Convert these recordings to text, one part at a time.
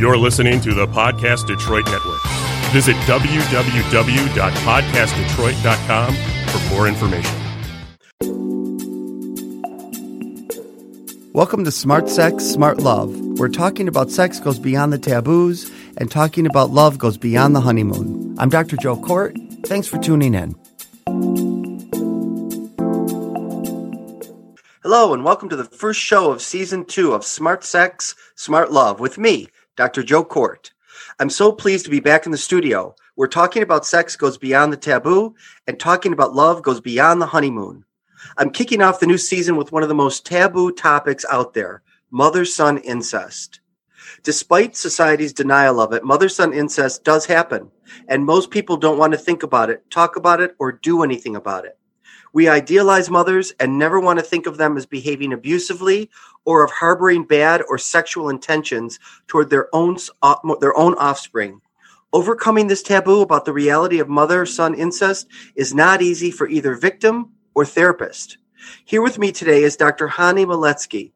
You're listening to the Podcast Detroit Network. Visit www.podcastdetroit.com for more information. Welcome to Smart Sex, Smart Love, We're talking about sex goes beyond the taboos and talking about love goes beyond the honeymoon. I'm Dr. Joe Kort. Thanks for tuning in. Hello, and welcome to the first show of season two of Smart Sex, Smart Love with me, Dr. Joe Kort. I'm so pleased to be back in the studio. We're talking about sex goes beyond the taboo, and talking about love goes beyond the honeymoon. I'm kicking off the new season with one of the most taboo topics out there mother son incest. Despite society's denial of it, mother son incest does happen, and most people don't want to think about it, talk about it, or do anything about it. We idealize mothers and never want to think of them as behaving abusively or of harboring bad or sexual intentions toward their own uh, their own offspring. Overcoming this taboo about the reality of mother son incest is not easy for either victim or therapist. Here with me today is Dr. Hani Miletski.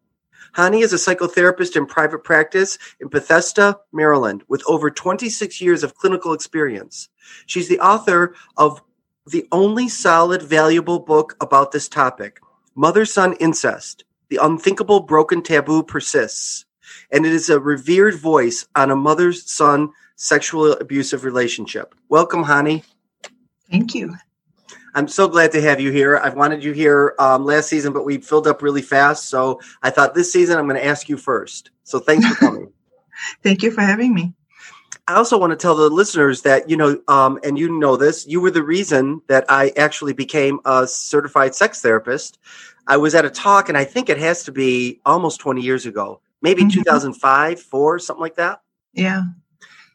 Hani is a psychotherapist in private practice in Bethesda, Maryland, with over 26 years of clinical experience. She's the author of the only solid, valuable book about this topic Mother Son Incest The Unthinkable Broken Taboo Persists. And it is a revered voice on a mother son sexual abusive relationship. Welcome, Hani. Thank you. I'm so glad to have you here. I've wanted you here um, last season, but we filled up really fast. So I thought this season I'm going to ask you first. So thanks for coming. Thank you for having me. I also want to tell the listeners that, you know, um, and you know this, you were the reason that I actually became a certified sex therapist. I was at a talk, and I think it has to be almost 20 years ago, maybe mm-hmm. 2005, four, something like that. Yeah.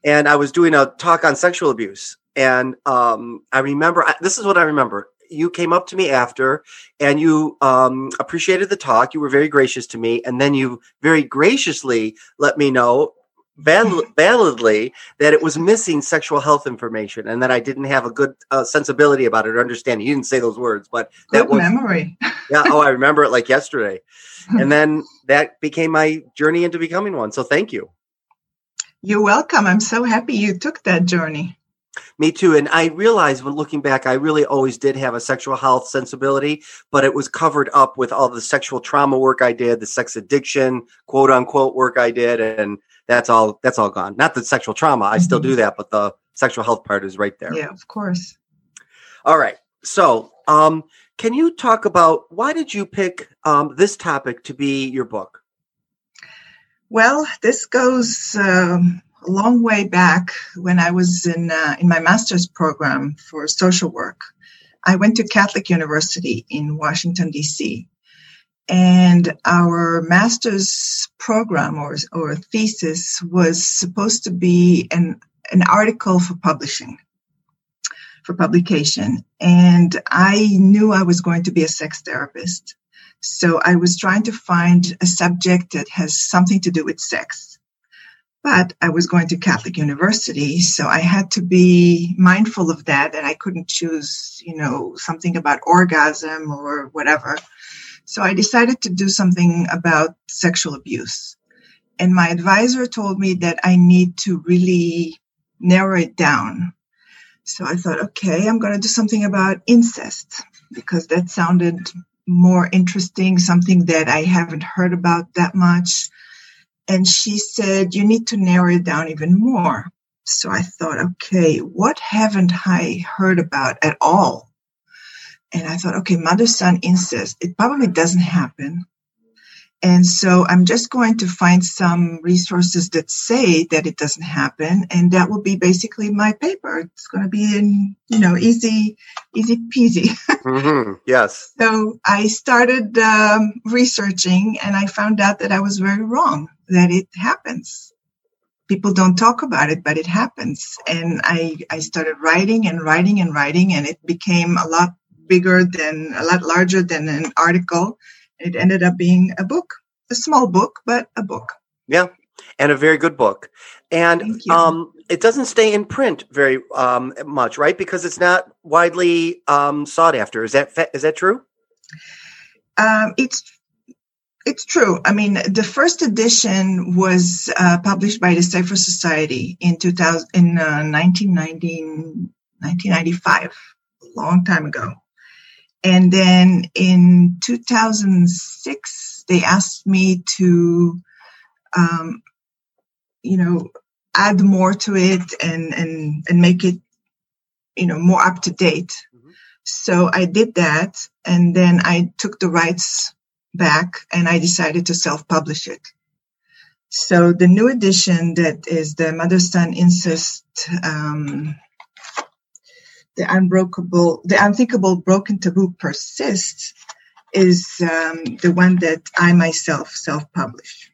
And I was doing a talk on sexual abuse. And um, I remember, this is what I remember. You came up to me after and you um, appreciated the talk. You were very gracious to me. And then you very graciously let me know validly that it was missing sexual health information and that I didn't have a good uh, sensibility about it or understanding. You didn't say those words, but that was memory. yeah. Oh, I remember it like yesterday. And then that became my journey into becoming one. So thank you. You're welcome. I'm so happy you took that journey. Me too. And I realized when looking back, I really always did have a sexual health sensibility, but it was covered up with all the sexual trauma work I did, the sex addiction, quote unquote work I did. And that's all, that's all gone. Not the sexual trauma. I mm-hmm. still do that, but the sexual health part is right there. Yeah, of course. All right. So, um, can you talk about why did you pick um, this topic to be your book? Well, this goes um, a long way back when I was in uh, in my master's program for social work. I went to Catholic University in Washington D.C. And our master's program or, or thesis was supposed to be an, an article for publishing, for publication. And I knew I was going to be a sex therapist. So I was trying to find a subject that has something to do with sex. But I was going to Catholic University, so I had to be mindful of that, and I couldn't choose, you know, something about orgasm or whatever. So I decided to do something about sexual abuse. And my advisor told me that I need to really narrow it down. So I thought, okay, I'm going to do something about incest because that sounded more interesting, something that I haven't heard about that much. And she said, You need to narrow it down even more. So I thought, okay, what haven't I heard about at all? And I thought, okay, mother son incest, it probably doesn't happen. And so I'm just going to find some resources that say that it doesn't happen. And that will be basically my paper. It's going to be in, you know, easy, easy peasy. mm-hmm. Yes. So I started um, researching and I found out that I was very wrong, that it happens. People don't talk about it, but it happens. And I, I started writing and writing and writing and it became a lot bigger than, a lot larger than an article it ended up being a book, a small book, but a book. Yeah, and a very good book. And um, it doesn't stay in print very um, much, right? Because it's not widely um, sought after. Is that fa- is that true? Um, it's It's true. I mean, the first edition was uh, published by the Safer Society in 2000 in uh, 1995, a long time ago. And then in 2006, they asked me to, um, you know, add more to it and and and make it, you know, more up to date. Mm-hmm. So I did that, and then I took the rights back and I decided to self-publish it. So the new edition that is the mother son incest um, the unbreakable, the unthinkable broken taboo persists is um, the one that I myself self-publish.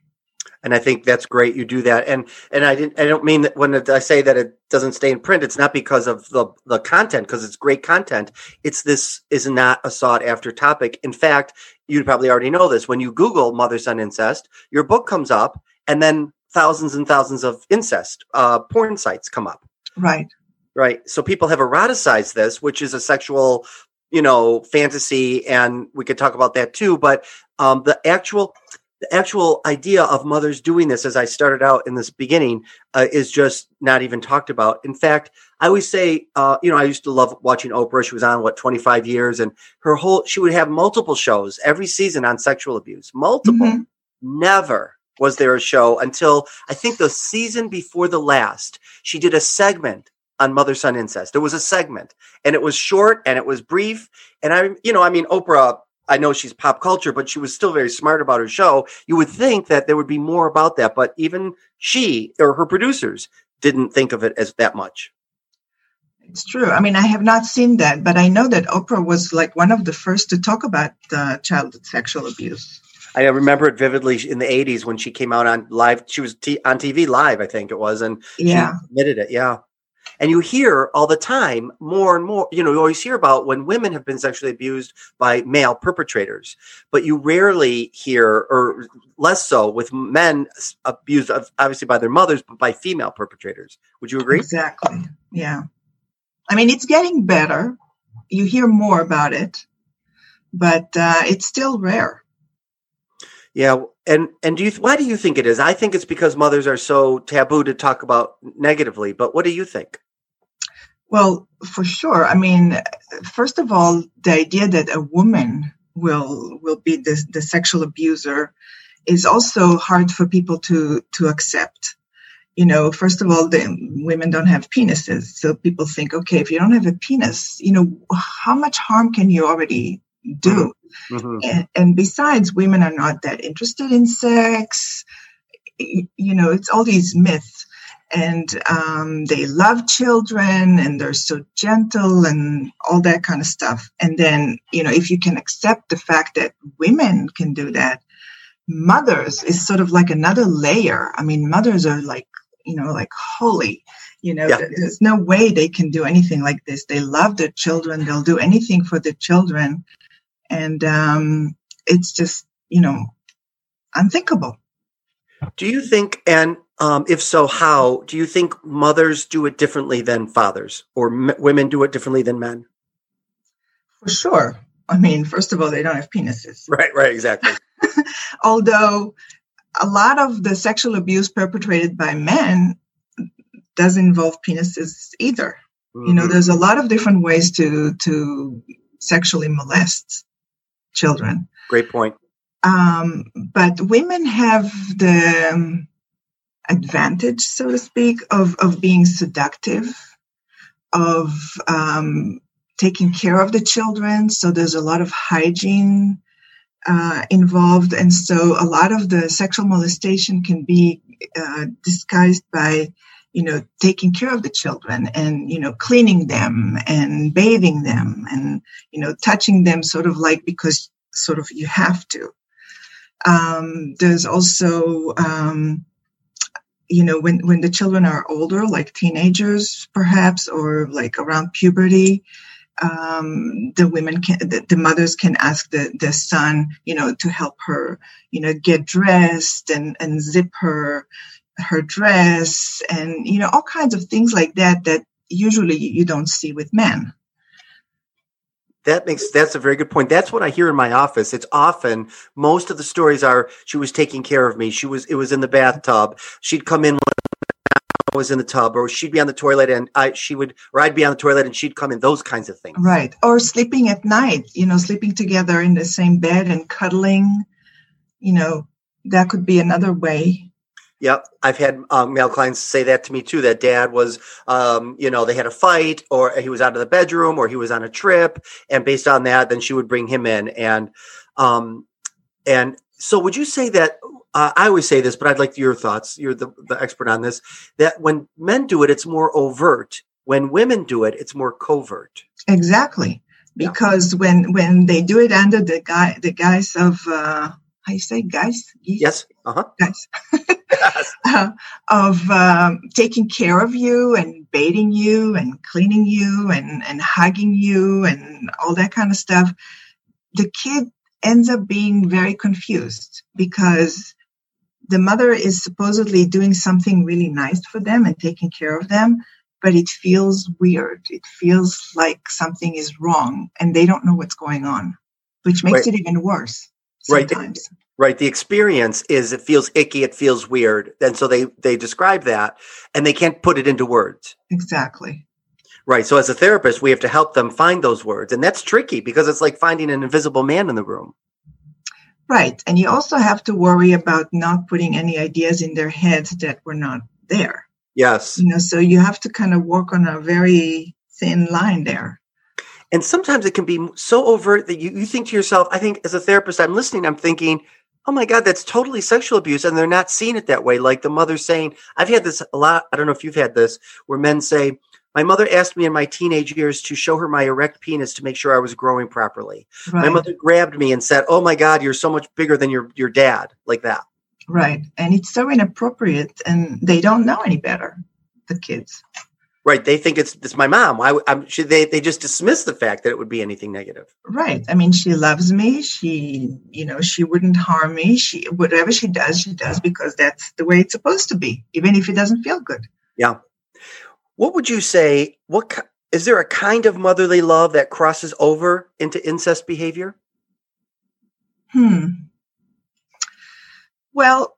And I think that's great. You do that, and and I didn't. I don't mean that when I say that it doesn't stay in print. It's not because of the the content, because it's great content. It's this is not a sought after topic. In fact, you probably already know this. When you Google mother son incest, your book comes up, and then thousands and thousands of incest uh, porn sites come up. Right. Right. So people have eroticized this, which is a sexual, you know, fantasy, and we could talk about that too. But um, the actual the actual idea of mothers doing this, as I started out in this beginning, uh, is just not even talked about. In fact, I always say, uh, you know, I used to love watching Oprah. She was on what 25 years, and her whole she would have multiple shows every season on sexual abuse. Multiple. Mm-hmm. Never was there a show until I think the season before the last. She did a segment on mother son incest. It was a segment and it was short and it was brief. And I, you know, I mean, Oprah, I know she's pop culture, but she was still very smart about her show. You would think that there would be more about that, but even she or her producers didn't think of it as that much. It's true. I mean, I have not seen that, but I know that Oprah was like one of the first to talk about uh, child sexual abuse. I remember it vividly in the 80s when she came out on live. She was t- on TV live, I think it was, and yeah. she admitted it. Yeah. And you hear all the time more and more, you know, you always hear about when women have been sexually abused by male perpetrators, but you rarely hear, or less so, with men abused, obviously by their mothers, but by female perpetrators. Would you agree? Exactly. Yeah. I mean, it's getting better. You hear more about it, but uh, it's still rare. Yeah, and and do you why do you think it is? I think it's because mothers are so taboo to talk about negatively. But what do you think? Well, for sure. I mean, first of all, the idea that a woman will will be the, the sexual abuser is also hard for people to to accept. You know, first of all, the women don't have penises, so people think, okay, if you don't have a penis, you know, how much harm can you already do? Mm-hmm. And, and besides, women are not that interested in sex. You know, it's all these myths and um, they love children and they're so gentle and all that kind of stuff. And then, you know, if you can accept the fact that women can do that, mothers is sort of like another layer. I mean, mothers are like, you know, like holy. You know, yeah. there's no way they can do anything like this. They love their children. They'll do anything for their children. And um, it's just, you know, unthinkable. Do you think, and um, if so, how do you think mothers do it differently than fathers, or m- women do it differently than men? For sure. I mean, first of all, they don't have penises. Right, right, exactly. Although a lot of the sexual abuse perpetrated by men doesn't involve penises either. Mm-hmm. You know, mm-hmm. there's a lot of different ways to to sexually molest children. Great point. Um, but women have the um, advantage, so to speak, of, of being seductive, of um, taking care of the children. So there's a lot of hygiene uh, involved. And so a lot of the sexual molestation can be uh, disguised by, you know, taking care of the children and, you know, cleaning them and bathing them and, you know, touching them sort of like because sort of you have to. Um, there's also, um, you know, when, when the children are older, like teenagers, perhaps, or like around puberty, um, the women can, the, the, mothers can ask the, the son, you know, to help her, you know, get dressed and, and zip her, her dress and, you know, all kinds of things like that, that usually you don't see with men. That makes that's a very good point. That's what I hear in my office. It's often most of the stories are she was taking care of me. She was it was in the bathtub. She'd come in when I was in the tub, or she'd be on the toilet and I she would or I'd be on the toilet and she'd come in. Those kinds of things. Right. Or sleeping at night. You know, sleeping together in the same bed and cuddling. You know, that could be another way Yep, I've had um, male clients say that to me too. That dad was, um, you know, they had a fight, or he was out of the bedroom, or he was on a trip, and based on that, then she would bring him in, and um, and so would you say that? Uh, I always say this, but I'd like your thoughts. You're the, the expert on this. That when men do it, it's more overt. When women do it, it's more covert. Exactly, because yeah. when when they do it under the guy the guise of uh, how you say guys? Yes. Uh-huh. Guys. yes. uh, of um, taking care of you and bathing you and cleaning you and, and hugging you and all that kind of stuff. The kid ends up being very confused because the mother is supposedly doing something really nice for them and taking care of them, but it feels weird. It feels like something is wrong and they don't know what's going on, which makes right. it even worse sometimes. Right. Right. The experience is it feels icky, it feels weird. And so they they describe that and they can't put it into words. Exactly. Right. So as a therapist, we have to help them find those words. And that's tricky because it's like finding an invisible man in the room. Right. And you also have to worry about not putting any ideas in their heads that were not there. Yes. You know, so you have to kind of work on a very thin line there. And sometimes it can be so overt that you, you think to yourself, I think as a therapist, I'm listening, I'm thinking, oh my God, that's totally sexual abuse. And they're not seeing it that way. Like the mother saying, I've had this a lot. I don't know if you've had this where men say, my mother asked me in my teenage years to show her my erect penis to make sure I was growing properly. Right. My mother grabbed me and said, "Oh my God, you're so much bigger than your your dad," like that. Right, and it's so inappropriate, and they don't know any better. The kids. Right. They think it's it's my mom. Why I'm, she, they they just dismiss the fact that it would be anything negative. Right. I mean, she loves me. She, you know, she wouldn't harm me. She whatever she does, she does because that's the way it's supposed to be, even if it doesn't feel good. Yeah. What would you say? What is there a kind of motherly love that crosses over into incest behavior? Hmm. Well,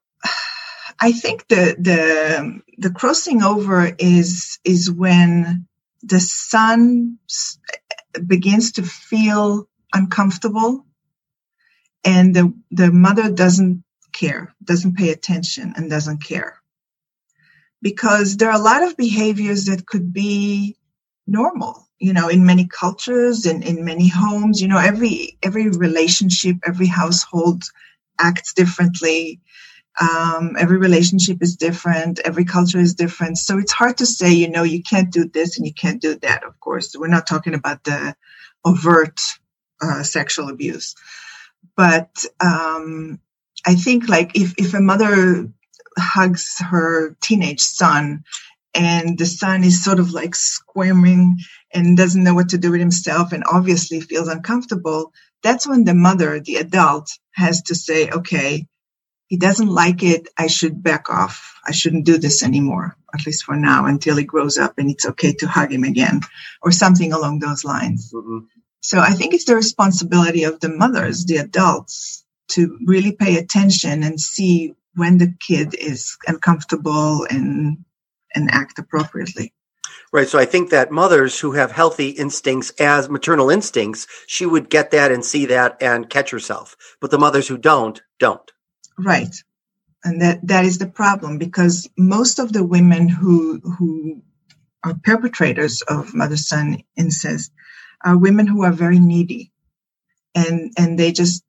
I think the the the crossing over is is when the son begins to feel uncomfortable and the the mother doesn't care doesn't pay attention and doesn't care. Because there are a lot of behaviors that could be normal you know in many cultures and in many homes you know every every relationship every household acts differently um, every relationship is different. Every culture is different. So it's hard to say, you know, you can't do this and you can't do that. Of course, we're not talking about the overt uh, sexual abuse, but um, I think like if if a mother hugs her teenage son and the son is sort of like squirming and doesn't know what to do with himself and obviously feels uncomfortable, that's when the mother, the adult, has to say, okay, he doesn't like it. I should back off. I shouldn't do this anymore, at least for now, until he grows up and it's okay to hug him again or something along those lines. Mm-hmm. So I think it's the responsibility of the mothers, the adults, to really pay attention and see when the kid is uncomfortable and and act appropriately. Right. So I think that mothers who have healthy instincts as maternal instincts, she would get that and see that and catch herself. But the mothers who don't, don't. Right. And that, that is the problem because most of the women who, who are perpetrators of mother son incest are women who are very needy and, and they just,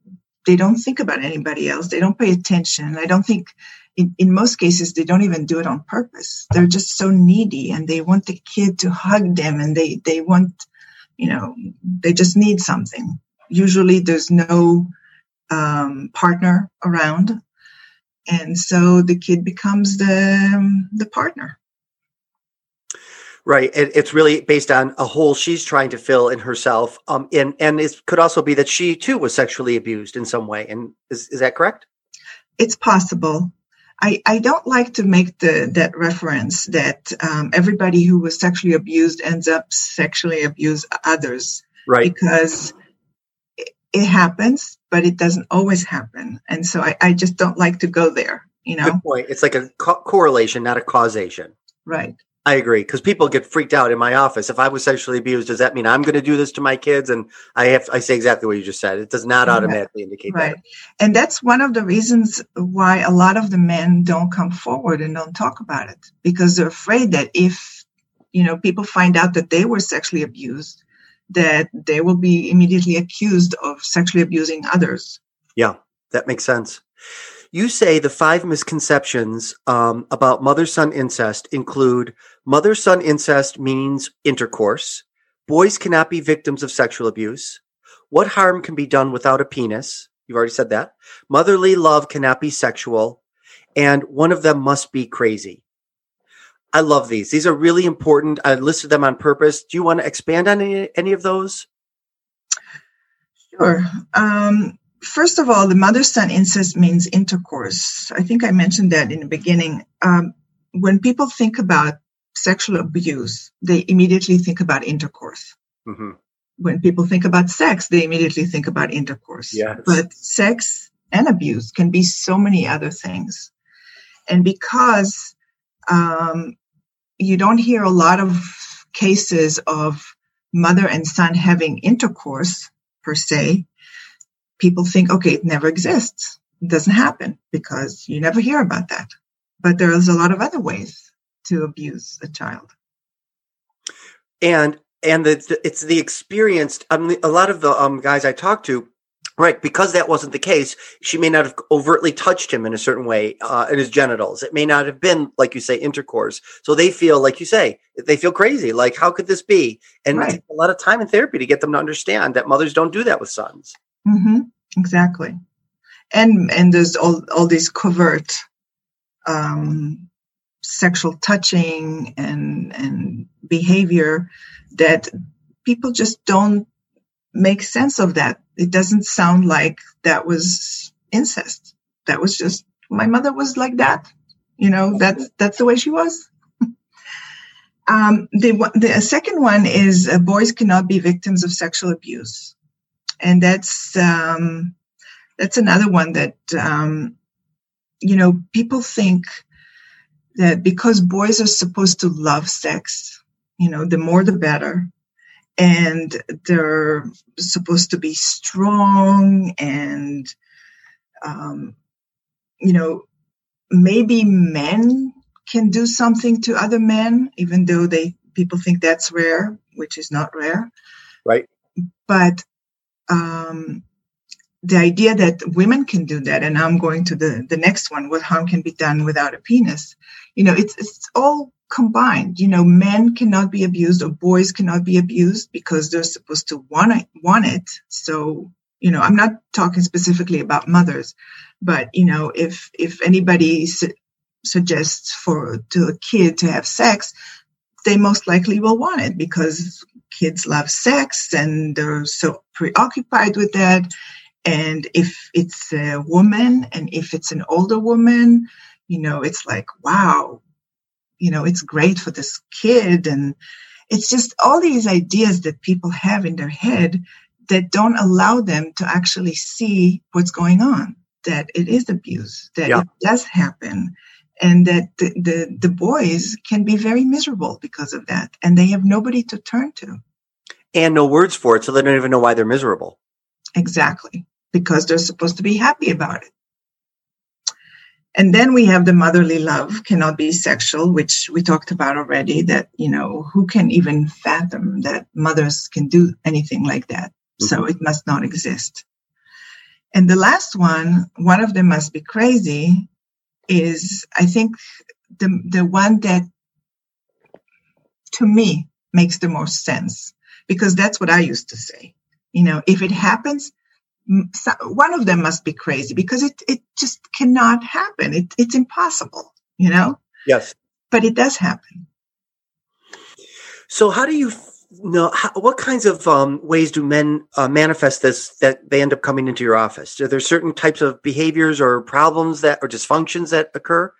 they don't think about anybody else. They don't pay attention. I don't think in, in most cases, they don't even do it on purpose. They're just so needy and they want the kid to hug them and they, they want, you know, they just need something. Usually there's no um, partner around. And so the kid becomes the, the partner. Right. It, it's really based on a hole she's trying to fill in herself. Um, and, and it could also be that she too was sexually abused in some way. And is, is that correct? It's possible. I, I don't like to make the that reference that um, everybody who was sexually abused ends up sexually abuse others Right. Because it happens, but it doesn't always happen. And so I, I just don't like to go there, you know? Good point. It's like a co- correlation, not a causation. Right. I agree because people get freaked out in my office. If I was sexually abused, does that mean I'm going to do this to my kids? And I have I say exactly what you just said. It does not automatically indicate Right. that. And that's one of the reasons why a lot of the men don't come forward and don't talk about it because they're afraid that if, you know, people find out that they were sexually abused, that they will be immediately accused of sexually abusing others. Yeah, that makes sense. You say the five misconceptions um, about mother son incest include mother son incest means intercourse, boys cannot be victims of sexual abuse, what harm can be done without a penis? You've already said that. Motherly love cannot be sexual, and one of them must be crazy. I love these. These are really important. I listed them on purpose. Do you want to expand on any, any of those? Sure. Um, first of all, the mother son incest means intercourse. I think I mentioned that in the beginning. Um, when people think about sexual abuse, they immediately think about intercourse. hmm When people think about sex, they immediately think about intercourse. Yes. But sex and abuse can be so many other things. And because um, you don't hear a lot of cases of mother and son having intercourse per se, people think, okay, it never exists. It doesn't happen because you never hear about that. But there's a lot of other ways to abuse a child. and and the, the- it's the experienced um, a lot of the um guys i talk to right because that wasn't the case she may not have overtly touched him in a certain way uh in his genitals it may not have been like you say intercourse so they feel like you say they feel crazy like how could this be and Right. it takes a lot of time in therapy to get them to understand that mothers don't do that with sons hmm Exactly. And and there's all all these covert um, sexual touching and and behavior that people just don't make sense of that. It doesn't sound like that was incest. That was just my mother was like that. You know, that's that's the way she was. um, the the second one is uh, boys cannot be victims of sexual abuse and that's um, that's another one that um, you know people think that because boys are supposed to love sex, you know, the more the better, and they're supposed to be strong and um, you know maybe men can do something to other men even though they people think that's rare which is not rare right but um, the idea that women can do that, and I'm going to the, the next one, what harm can be done without a penis? You know, it's, it's all combined. You know, men cannot be abused or boys cannot be abused because they're supposed to want it, want it. So, you know, I'm not talking specifically about mothers, but you know, if, if anybody su- suggests for, to a kid to have sex, they most likely will want it because kids love sex and they're so preoccupied with that. And if it's a woman and if it's an older woman, you know, it's like, wow, you know, it's great for this kid. And it's just all these ideas that people have in their head that don't allow them to actually see what's going on, that it is abuse, that Yeah. it does happen. And that the, the, the boys can be very miserable because of that. And they have nobody to turn to. and no words for it so they don't even know why they're miserable Exactly. Because they're supposed to be happy about it. And then we have the motherly love cannot be sexual, which we talked about already. That, you know, who can even fathom that mothers can do anything like that? Mm-hmm. So it must not exist. And the last one, one of them must be crazy, is I think the, the one that to me makes the most sense because that's what I used to say. You know, if it happens, so- one of them must be crazy because it, it just cannot happen. It, it's impossible, you know, yes but it does happen. So, how do you know? How, what kinds of um, ways do men uh, manifest this that they end up coming into your office? Are there certain types of behaviors or problems that or dysfunctions that occur?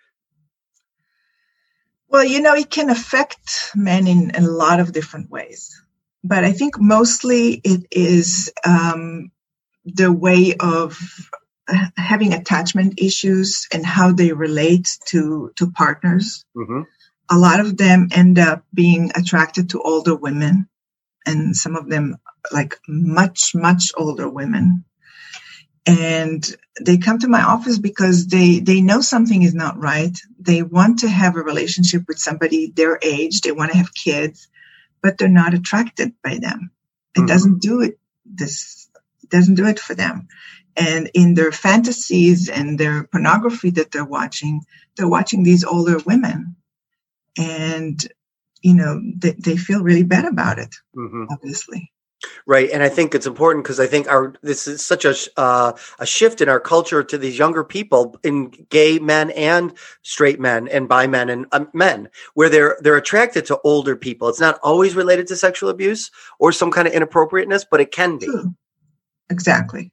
Well, you know, it can affect men in a lot of different ways. but I think mostly it is um, the way of having attachment issues and how they relate to to partners. Mm-hmm. A lot of them end up being attracted to older women, and some of them like much much older women. And they come to my office because they they know something is not right. They want to have a relationship with somebody their age. They want to have kids, but they're not attracted by them. It mm-hmm. doesn't do it this doesn't do it for them. And in their fantasies and their pornography that they're watching they're watching these older women. And you know they, they feel really bad about it mm-hmm. obviously. Right and i think it's important because i think our this is such a uh, a shift in our culture to these younger people in gay men and straight men and bi men and um, men where they're they're attracted to older people. It's not always related to sexual abuse or some kind of inappropriateness but it can be. True. Exactly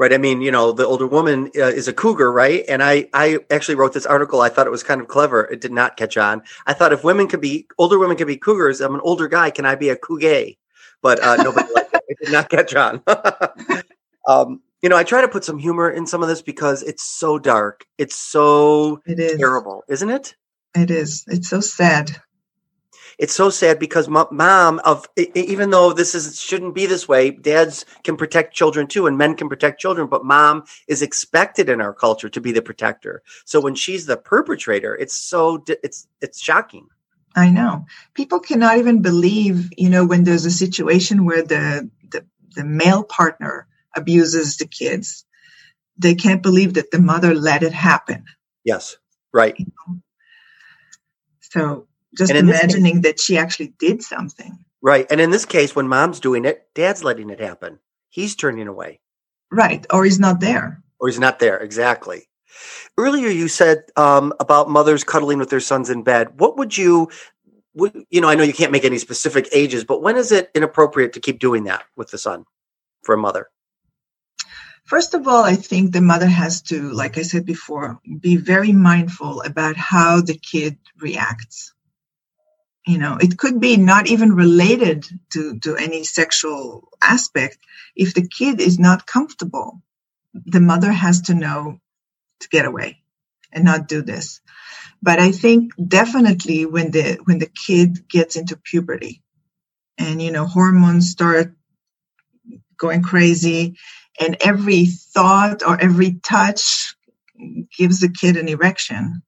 right? I mean, you know, the older woman uh, is a cougar, right? And I, I actually wrote this article. I thought it was kind of clever. It did not catch on. I thought if women could be older women could be cougars, I'm an older guy. Can I be a cougar? But uh, nobody liked it. It did not catch on. um, you know, I try to put some humor in some of this because it's so dark. It's so it is. terrible, isn't it? It is. It's so sad it's so sad because mom of even though this is shouldn't be this way dads can protect children too and men can protect children but mom is expected in our culture to be the protector. So when she's the perpetrator it's so it's it's shocking. I know. People cannot even believe you know when there's a situation where the the, the male partner abuses the kids. They can't believe that the mother let it happen. Yes. Right. You know? so just imagining case, that she actually did something. Right. And in this case, when mom's doing it, dad's letting it happen. He's turning away. Right. Or he's not there. Or he's not there. Exactly. Earlier, you said um, about mothers cuddling with their sons in bed. What would you, would, you know, I know you can't make any specific ages, but when is it inappropriate to keep doing that with the son for a mother? First of all, I think the mother has to, like I said before, be very mindful about how the kid reacts you know it could be not even related to to any sexual aspect if the kid is not comfortable. The mother has to know to get away and not do this. But i think definitely when the when the kid gets into puberty and you know hormones start going crazy and every thought or every touch gives the kid an erection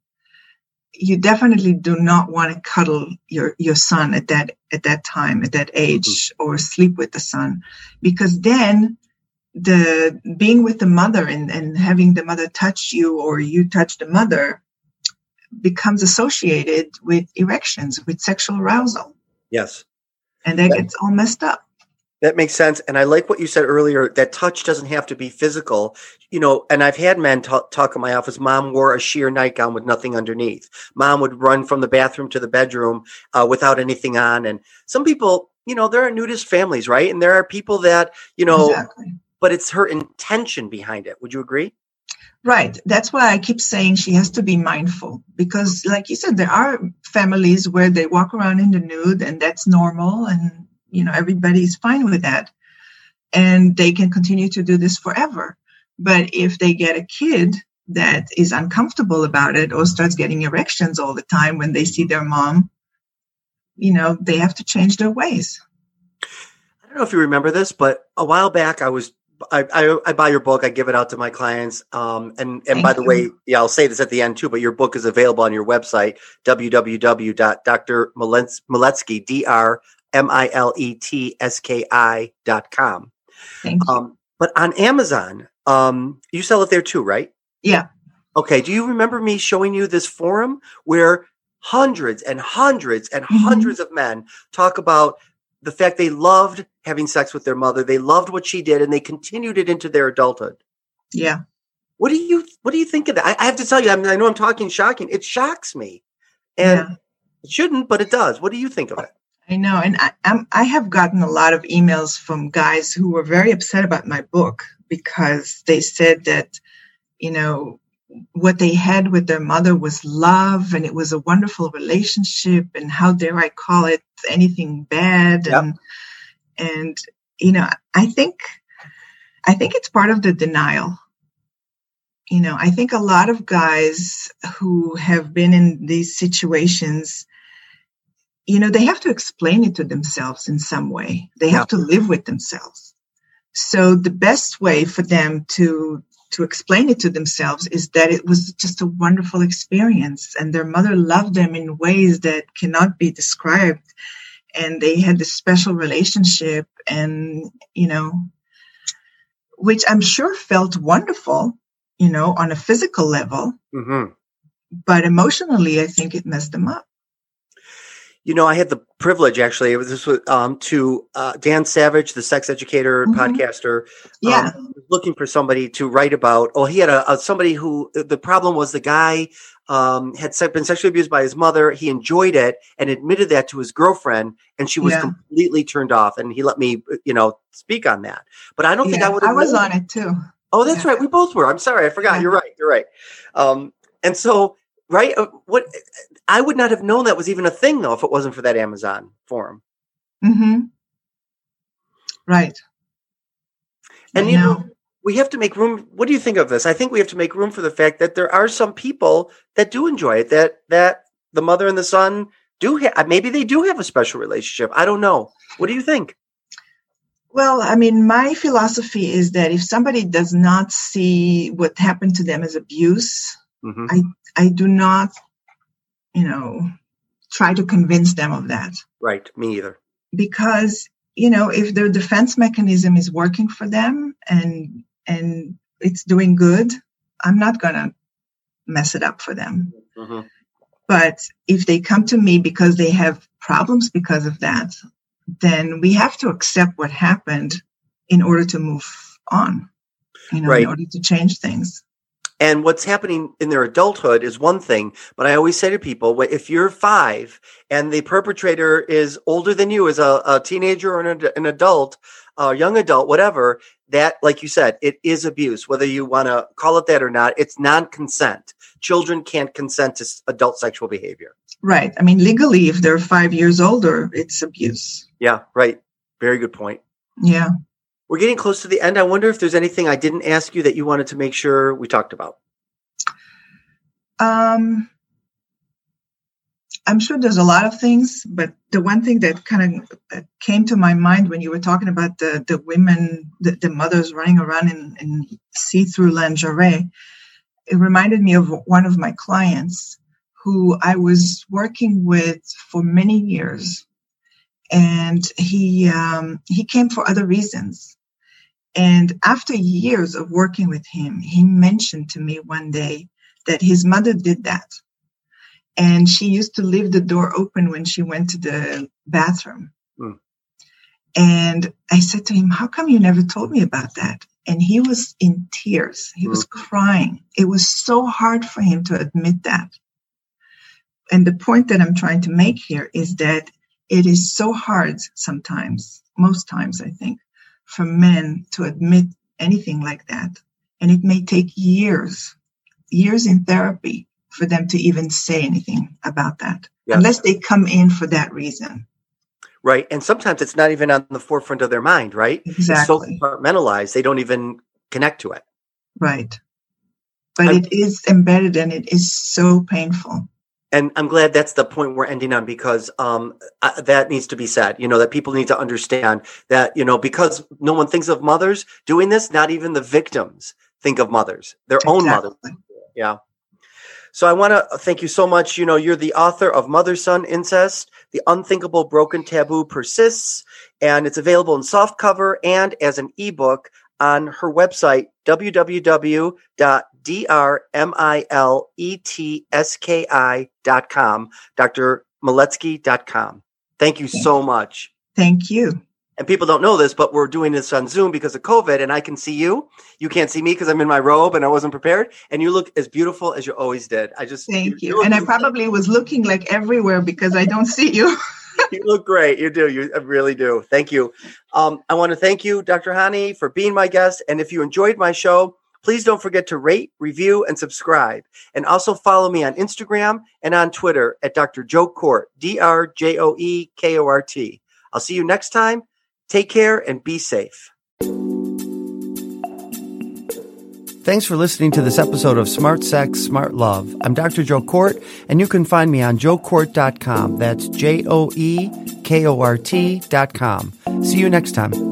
you definitely do not want to cuddle your your son at that at that time at that age mm-hmm. or sleep with the son. Because then the being with the mother and, and having the mother touch you or you touch the mother becomes associated with erections with sexual arousal. Yes. And that gets all messed up that makes sense. And I like what you said earlier that touch doesn't have to be physical. You know, and I've had men talk, talk in my office. Mom wore a sheer nightgown with nothing underneath. Mom would run from the bathroom to the bedroom uh, without anything on. And some people, you know, there are nudist families, right? And there are people that, you know, exactly. but it's her intention behind it. Would you agree? Right. That's why I keep saying she has to be mindful because, like you said, there are families where they walk around in the nude and that's normal and you know everybody's fine with that and they can continue to do this forever but if they get a kid that is uncomfortable about it or starts getting erections all the time when they see their mom you know they have to change their ways i don't know if you remember this but a while back i was I, I, I, buy your book. I give it out to my clients. Um, and and Thank by the you. way, yeah, I'll say this at the end too. But your book is available on your website www.drmiletski d r M I L E T S K I dot com. Um, but on Amazon, um, you sell it there too, right? Yeah. Okay. Do you remember me showing you this forum where hundreds and hundreds and mm-hmm. hundreds of men talk about the fact they loved having sex with their mother, they loved what she did, and they continued it into their adulthood? Yeah. What do you What do you think of that? I, I have to tell you, I, mean, I know I'm talking shocking. It shocks me, and yeah. it shouldn't, but it does. What do you think of it? I know, and I, I'm, I have gotten a lot of emails from guys who were very upset about my book because they said that, you know, what they had with their mother was love and it was a wonderful relationship and how dare I call it anything bad Yep. and and you know I think I think it's part of the denial. You know, I think a lot of guys who have been in these situations you know, they have to explain it to themselves in some way. They have to live with themselves. So the best way for them to to explain it to themselves is that it was just a wonderful experience and their mother loved them in ways that cannot be described and they had this special relationship and you know which i'm sure felt wonderful you know on a physical level hmm but emotionally i think it messed them up You know, I had the privilege actually. It was this was um, to uh, Dan Savage, the sex educator, Mhm. podcaster. yeah um, looking for somebody to write about. Oh, he had a, a somebody who the problem was the guy um, had been sexually abused by his mother. He enjoyed it and admitted that to his girlfriend, and she was Yeah. completely turned off. And he let me, you know, speak on that. But I don't think I would. I was on it too. Oh, that's Yeah. right. We both were. I'm sorry, I forgot. Yeah. You're right. You're right. Um, and so, right, uh, what I would not have known that was even a thing though if it wasn't for that Amazon forum. hmm Right. And you know, we have to make room. What do you think of this? I think we have to make room for the fact that there are some people that do enjoy it. That that the mother and the son do have. Maybe they do have a special relationship. I don't know. What do you think? Well, I mean, my philosophy is that if somebody does not see what happened to them as abuse, hmm I do not, you know, try to convince them of that. Right. Me either. Because, you know, if their defense mechanism is working for them and and it's doing good, I'm not gonna mess it up for them. hmm But if they come to me because they have problems because of that, then we have to accept what happened in order to move on, you know, Right. in order to change things. And what's happening in their adulthood is one thing, but I always say to people, if you're five and the perpetrator is older than you, is a, a teenager or an, an adult, a young adult, whatever, that, like you said, it is abuse. Whether you want to call it that or not, it's non-consent. Children can't consent to adult sexual behavior. Right. I mean, legally, if they're five years older, it's abuse. Yeah, right. Very good point. Yeah. We're getting close to the end. I wonder if there's anything I didn't ask you that you wanted to make sure we talked about. Um, I'm sure there's a lot of things, but the one thing that kind of came to my mind when you were talking about the the women, the, the mothers running around in, in see-through lingerie, it reminded me of one of my clients who I was working with for many years, and he um, he came for other reasons. And after years of working with him, he mentioned to me one day that his mother did that. And she used to leave the door open when she went to the bathroom. Hmm. And I said to him, How come you never told me about that? And he was in tears. He was crying. It was so hard for him to admit that. And the point that I'm trying to make here is that it is so hard sometimes, most times, I think, for men to admit anything like that. And it may take years, years in therapy for them to even say anything about that, Yeah. unless they come in for that reason. Right. And sometimes it's not even on the forefront of their mind, right? It's so compartmentalized, they don't even connect to it. Right. But I'm- it is embedded and it is so painful. And I'm glad that's the point we're ending on because um, uh, that needs to be said. You know, that people need to understand that, you know, because no one thinks of mothers doing this, not even the victims think of mothers, their own mothers. Yeah. So I want to thank you so much. You know, you're the author of Mother Son Incest, The Unthinkable Broken Taboo Persists, and it's available in softcover and as an ebook on her website, www.drmiletski.com, com. Thank you so much. Thank you. And people don't know this, but we're doing this on Zoom because of COVID, and I can see you. You can't see me because I'm in my robe and I wasn't prepared. And you look as beautiful as you always did. I just Thank you. And I probably was looking like everywhere because I don't see you. you look great. You do. You really do. Thank you. Um, I want to thank you, Dr. Hani, for being my guest. And if you enjoyed my show, Please don't forget to rate, review, and subscribe. And also follow me on Instagram and on Twitter at Dr. Joe Kort, D R J O E K O R T. I'll see you next time. Take care and be safe. Thanks for listening to this episode of Smart Sex, Smart Love. I'm Dr. Joe Kort, and you can find me on joekort.com. That's J O E K O R T.com. See you next time.